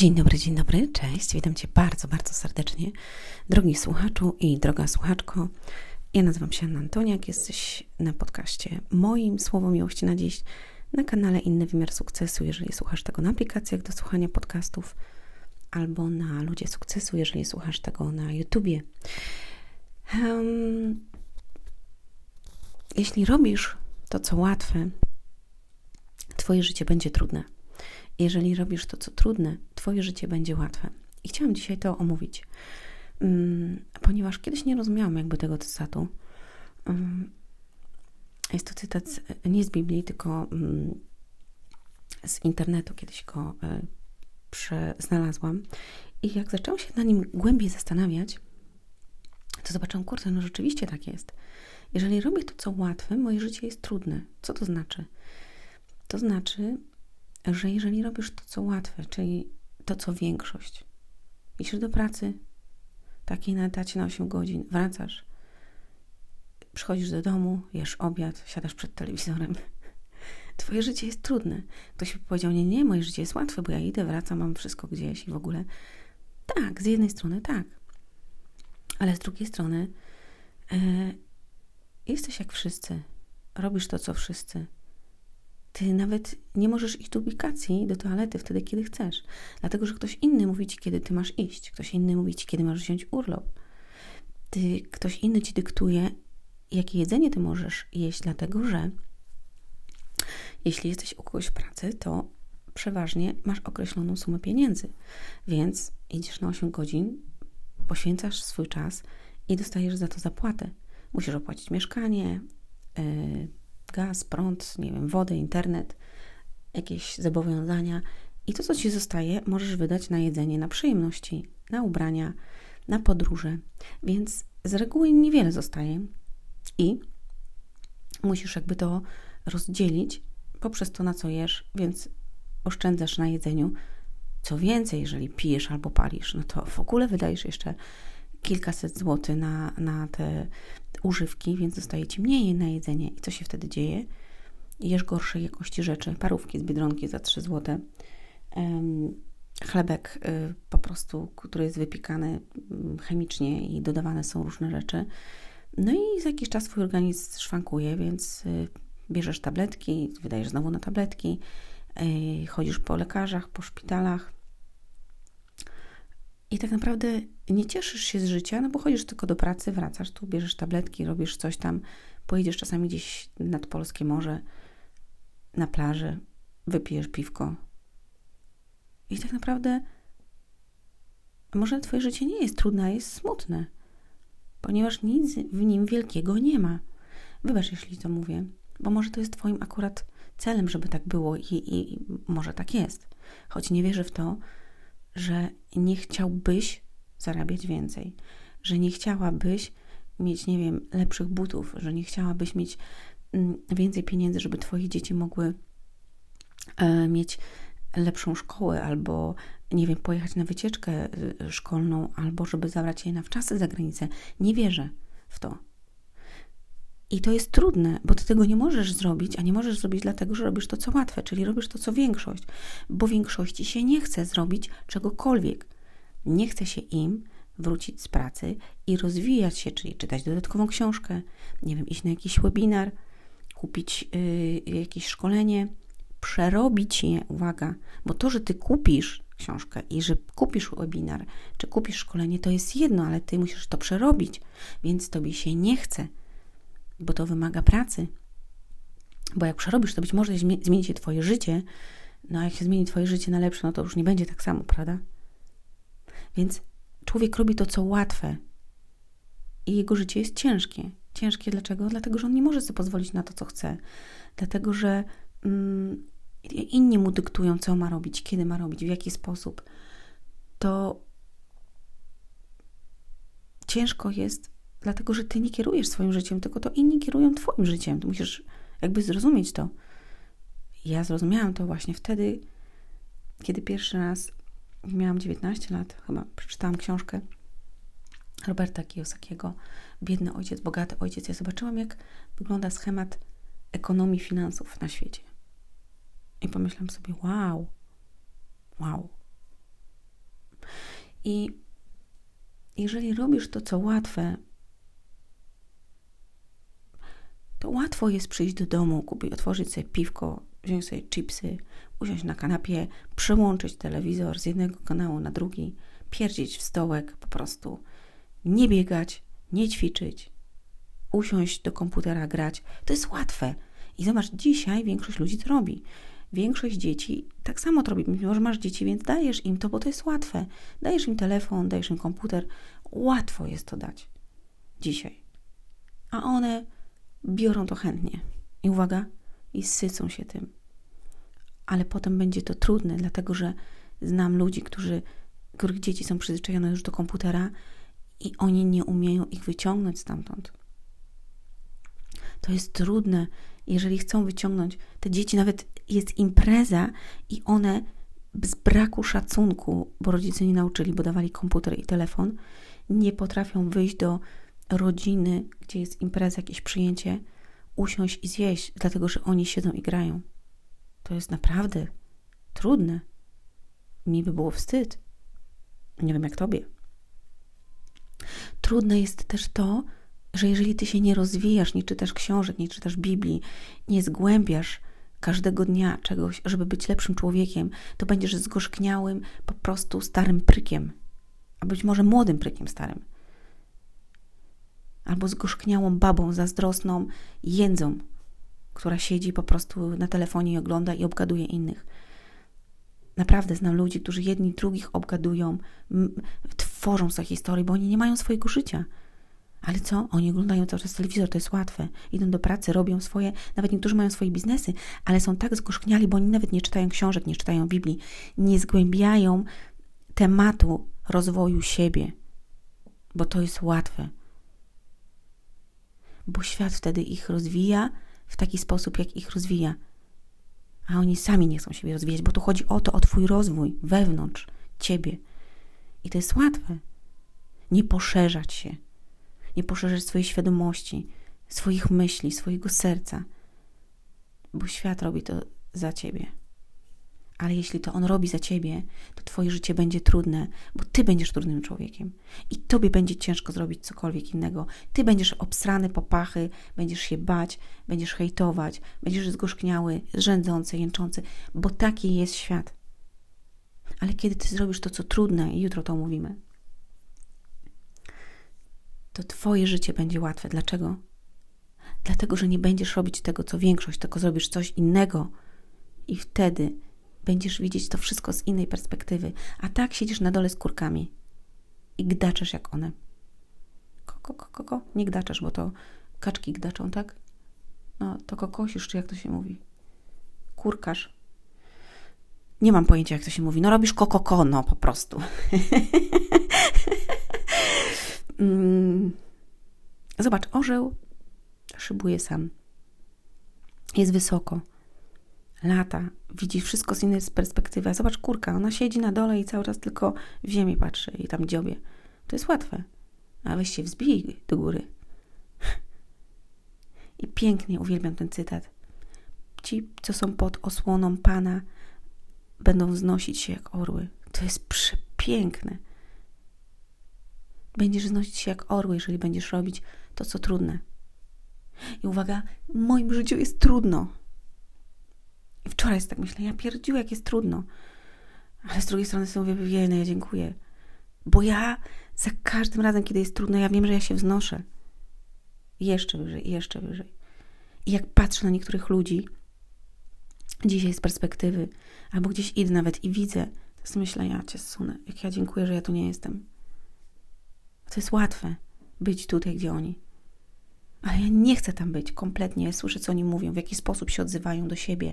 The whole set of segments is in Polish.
Dzień dobry, dzień dobry, cześć. Witam Cię bardzo, bardzo serdecznie. Drogi słuchaczu i droga słuchaczko, ja nazywam się Anna Antoniak, jesteś na podcaście moim Słowo Miłości na dziś na kanale Inny Wymiar Sukcesu, jeżeli słuchasz tego na aplikacjach do słuchania podcastów albo na Ludzie Sukcesu, jeżeli słuchasz tego na YouTubie. Um, jeśli robisz to, co łatwe, Twoje życie będzie trudne. Jeżeli robisz to, co trudne, Twoje życie będzie łatwe. I chciałam dzisiaj to omówić, um, ponieważ kiedyś nie rozumiałam jakby tego cytatu. Um, jest to cytat nie z Biblii, tylko um, z internetu. Kiedyś go e, znalazłam. I jak zaczęłam się na nim głębiej zastanawiać, to zobaczyłam, kurde, no rzeczywiście tak jest. Jeżeli robię to, co łatwe, moje życie jest trudne. Co to znaczy? To znaczy, że jeżeli robisz to, co łatwe, czyli to, co większość, idziesz do pracy, takiej na etacie na 8 godzin, wracasz, przychodzisz do domu, jesz obiad, siadasz przed telewizorem. Twoje życie jest trudne. Ktoś by powiedział, nie, nie, moje życie jest łatwe, bo ja idę, wracam, mam wszystko gdzieś i w ogóle. Tak, z jednej strony tak. Ale z drugiej strony e, jesteś jak wszyscy. Robisz to, co wszyscy. Ty nawet nie możesz iść do ubikacji, do toalety wtedy, kiedy chcesz. Dlatego, że ktoś inny mówi ci, kiedy ty masz iść. Ktoś inny mówi ci, kiedy masz wziąć urlop. Ty, ktoś inny ci dyktuje, jakie jedzenie ty możesz jeść, dlatego że jeśli jesteś u kogoś w pracy, to przeważnie masz określoną sumę pieniędzy. Więc idziesz na 8 godzin, poświęcasz swój czas i dostajesz za to zapłatę. Musisz opłacić mieszkanie, yy, gaz, prąd, nie wiem, wodę, internet, jakieś zobowiązania. I to, co ci zostaje, możesz wydać na jedzenie, na przyjemności, na ubrania, na podróże. Więc z reguły niewiele zostaje i musisz jakby to rozdzielić poprzez to, na co jesz, więc oszczędzasz na jedzeniu. Co więcej, jeżeli pijesz albo palisz, no to w ogóle wydajesz jeszcze kilkaset złotych na, na te używki, więc zostaje ci mniej na jedzenie. I co się wtedy dzieje? Jesz gorszej jakości rzeczy. Parówki z Biedronki za 3 złote. Um, chlebek y, po prostu, który jest wypikany mm, chemicznie i dodawane są różne rzeczy. No i za jakiś czas twój organizm szwankuje, więc y, bierzesz tabletki, wydajesz znowu na tabletki, y, chodzisz po lekarzach, po szpitalach, i tak naprawdę nie cieszysz się z życia, no bo chodzisz tylko do pracy, wracasz tu, bierzesz tabletki, robisz coś tam, pojedziesz czasami gdzieś nad polskie morze, na plaży, wypijesz piwko. I tak naprawdę może Twoje życie nie jest trudne, a jest smutne, ponieważ nic w nim wielkiego nie ma. Wybacz, jeśli to mówię, bo może to jest Twoim akurat celem, żeby tak było i, i, i może tak jest. Choć nie wierzę w to, że nie chciałbyś zarabiać więcej, że nie chciałabyś mieć, nie wiem, lepszych butów, że nie chciałabyś mieć mm, więcej pieniędzy, żeby Twoje dzieci mogły e, mieć lepszą szkołę, albo nie wiem, pojechać na wycieczkę y, szkolną, albo żeby zabrać je na wczasy za granicę. Nie wierzę w to. I to jest trudne, bo ty tego nie możesz zrobić, a nie możesz zrobić dlatego, że robisz to, co łatwe, czyli robisz to, co większość, bo większości się nie chce zrobić czegokolwiek. Nie chce się im wrócić z pracy i rozwijać się, czyli czytać dodatkową książkę, nie wiem, iść na jakiś webinar, kupić yy, jakieś szkolenie, przerobić je, uwaga, bo to, że ty kupisz książkę i że kupisz webinar, czy kupisz szkolenie, to jest jedno, ale ty musisz to przerobić, więc tobie się nie chce bo to wymaga pracy. Bo jak przerobisz, to być może zmieni się Twoje życie, no a jak się zmieni Twoje życie na lepsze, no to już nie będzie tak samo, prawda? Więc człowiek robi to, co łatwe i jego życie jest ciężkie. Ciężkie dlaczego? Dlatego, że on nie może sobie pozwolić na to, co chce. Dlatego, że mm, inni mu dyktują, co ma robić, kiedy ma robić, w jaki sposób. To ciężko jest dlatego że ty nie kierujesz swoim życiem, tylko to inni kierują twoim życiem. Ty musisz jakby zrozumieć to. Ja zrozumiałam to właśnie wtedy, kiedy pierwszy raz miałam 19 lat, chyba przeczytałam książkę Roberta Kiyosakiego Biedny ojciec, bogaty ojciec. Ja zobaczyłam, jak wygląda schemat ekonomii finansów na świecie. I pomyślałam sobie, wow, wow. I jeżeli robisz to, co łatwe, to łatwo jest przyjść do domu, kupić, otworzyć sobie piwko, wziąć sobie chipsy, usiąść na kanapie, przełączyć telewizor z jednego kanału na drugi, pierdzieć w stołek po prostu, nie biegać, nie ćwiczyć, usiąść do komputera, grać. To jest łatwe. I zobacz, dzisiaj większość ludzi to robi. Większość dzieci tak samo to robi. Mimo, że masz dzieci, więc dajesz im to, bo to jest łatwe. Dajesz im telefon, dajesz im komputer. Łatwo jest to dać dzisiaj. A one biorą to chętnie. I uwaga, i sycą się tym. Ale potem będzie to trudne, dlatego że znam ludzi, którzy, których dzieci są przyzwyczajone już do komputera i oni nie umieją ich wyciągnąć stamtąd. To jest trudne, jeżeli chcą wyciągnąć te dzieci, nawet jest impreza i one z braku szacunku, bo rodzice nie nauczyli, bo dawali komputer i telefon, nie potrafią wyjść do rodziny, gdzie jest impreza, jakieś przyjęcie, usiąść i zjeść, dlatego że oni siedzą i grają. To jest naprawdę trudne. Mi by było wstyd. Nie wiem jak tobie. Trudne jest też to, że jeżeli ty się nie rozwijasz, nie czytasz książek, nie czytasz Biblii, nie zgłębiasz każdego dnia czegoś, żeby być lepszym człowiekiem, to będziesz zgorzkniałym, po prostu starym prykiem. A być może młodym prykiem starym. Albo zgorzkniałą babą zazdrosną, jędzą, która siedzi po prostu na telefonie i ogląda i obgaduje innych. Naprawdę znam ludzi, którzy jedni drugich obgadują, tworzą sobie historię, bo oni nie mają swojego życia. Ale co? Oni oglądają cały czas telewizor, to jest łatwe. Idą do pracy, robią swoje, nawet niektórzy mają swoje biznesy, ale są tak zgorzkniali, bo oni nawet nie czytają książek, nie czytają Biblii, nie zgłębiają tematu rozwoju siebie, bo to jest łatwe. Bo świat wtedy ich rozwija w taki sposób, jak ich rozwija. A oni sami nie chcą siebie rozwijać, bo tu chodzi o to, o Twój rozwój wewnątrz ciebie. I to jest łatwe. Nie poszerzać się nie poszerzysz swojej świadomości, swoich myśli, swojego serca, bo świat robi to za ciebie. Ale jeśli to on robi za ciebie, to twoje życie będzie trudne, bo ty będziesz trudnym człowiekiem i tobie będzie ciężko zrobić cokolwiek innego. Ty będziesz obsrany po pachy, będziesz się bać, będziesz hejtować, będziesz zgorzkniały, rzędzący, jęczący, bo taki jest świat. Ale kiedy ty zrobisz to, co trudne, i jutro to mówimy, to Twoje życie będzie łatwe. Dlaczego? Dlatego, że nie będziesz robić tego, co większość, tylko zrobisz coś innego i wtedy będziesz widzieć to wszystko z innej perspektywy. A tak siedzisz na dole z kurkami i gdaczesz jak one. Koko, koko, koko. Nie gdaczesz, bo to kaczki gdaczą, tak? No, to kokosisz, czy jak to się mówi? Kurkasz. Nie mam pojęcia, jak to się mówi. No robisz kokoko, no po prostu. Mm. Zobacz, orzeł szybuje sam. Jest wysoko. Lata. Widzi wszystko z innej perspektywy. A zobacz, kurka, ona siedzi na dole i cały czas tylko w ziemię patrzy i tam dziobie. To jest łatwe. A weź się wzbij do góry. I pięknie uwielbiam ten cytat. Ci, co są pod osłoną Pana, będą wznosić się jak orły. To jest przepiękne. Będziesz znosić się jak orły, jeżeli będziesz robić to, co trudne. I uwaga, w moim życiu jest trudno. I wczoraj jest tak myślę, ja pierdziu, jak jest trudno. Ale z drugiej strony sobie mówię, wiele, ja dziękuję. Bo ja za każdym razem, kiedy jest trudno, ja wiem, że ja się wznoszę. Jeszcze wyżej, jeszcze wyżej. I jak patrzę na niektórych ludzi, dzisiaj z perspektywy, albo gdzieś idę nawet i widzę, to myślę, ja cię sunę, jak ja dziękuję, że ja tu nie jestem. To jest łatwe być tutaj, gdzie oni. Ale ja nie chcę tam być kompletnie. Słyszę, co oni mówią, w jaki sposób się odzywają do siebie,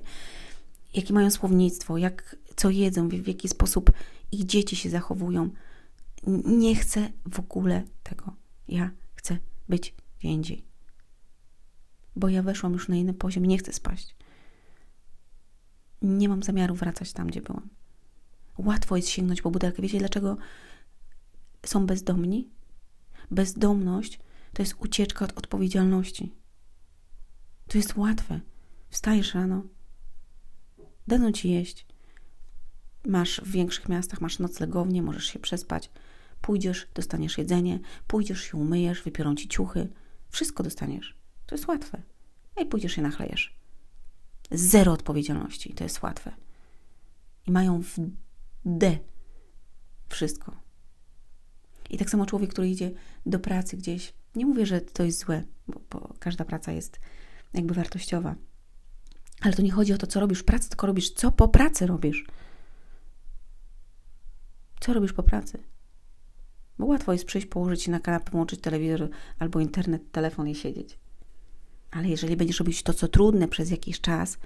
jakie mają słownictwo, jak, co jedzą, w, w jaki sposób ich dzieci się zachowują. Nie chcę w ogóle tego. Ja chcę być gdzie indziej. Bo ja weszłam już na inny poziom, nie chcę spaść. Nie mam zamiaru wracać tam, gdzie byłam. Łatwo jest sięgnąć po butelkę. Wiecie, dlaczego są bezdomni? Bezdomność to jest ucieczka od odpowiedzialności. To jest łatwe. Wstajesz rano, dadzą ci jeść. masz w większych miastach, masz noclegownię, możesz się przespać. Pójdziesz, dostaniesz jedzenie, pójdziesz się umyjesz, wypiorą ci ciuchy. Wszystko dostaniesz. To jest łatwe. I pójdziesz się nachlejesz. Zero odpowiedzialności. To jest łatwe. I mają w D wszystko. I tak samo człowiek, który idzie do pracy gdzieś, nie mówię, że to jest złe, bo, bo każda praca jest jakby wartościowa. Ale to nie chodzi o to, co robisz w pracy, tylko robisz, co po pracy robisz. Co robisz po pracy? Bo łatwo jest przyjść, położyć się na kanapę, włączyć telewizor albo internet, telefon i siedzieć. Ale jeżeli będziesz robić to, co trudne przez jakiś czas,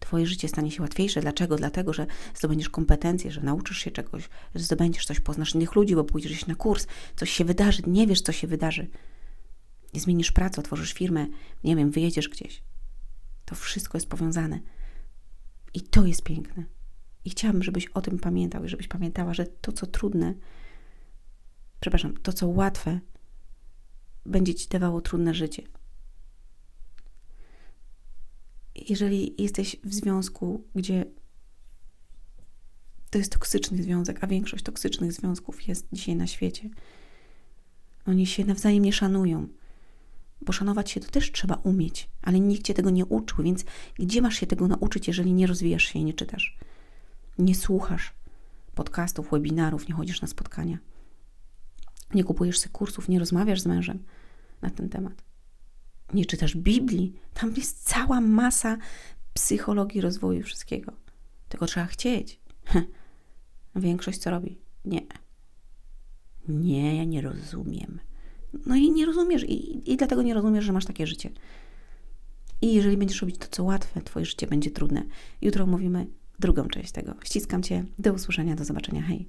Twoje życie stanie się łatwiejsze. Dlaczego? Dlatego, że zdobędziesz kompetencje, że nauczysz się czegoś, że zdobędziesz coś, poznasz innych ludzi, bo pójdziesz na kurs, coś się wydarzy, nie wiesz, co się wydarzy. Zmienisz pracę, otworzysz firmę, nie wiem, wyjedziesz gdzieś. To wszystko jest powiązane. I to jest piękne. I chciałabym, żebyś o tym pamiętał i żebyś pamiętała, że to, co trudne, przepraszam, to, co łatwe, będzie ci dawało trudne życie. Jeżeli jesteś w związku, gdzie to jest toksyczny związek, a większość toksycznych związków jest dzisiaj na świecie, oni się nawzajem nie szanują. Bo szanować się to też trzeba umieć, ale nikt cię tego nie uczył, więc gdzie masz się tego nauczyć, jeżeli nie rozwijasz się i nie czytasz? Nie słuchasz podcastów, webinarów, nie chodzisz na spotkania. Nie kupujesz sobie kursów, nie rozmawiasz z mężem na ten temat. Nie czytasz Biblii. Tam jest cała masa psychologii rozwoju wszystkiego. Tego trzeba chcieć. Większość co robi? Nie. Nie, ja nie rozumiem. No i nie rozumiesz, i, i dlatego nie rozumiesz, że masz takie życie. I jeżeli będziesz robić to, co łatwe, Twoje życie będzie trudne. Jutro mówimy drugą część tego. Ściskam Cię. Do usłyszenia, do zobaczenia. Hej.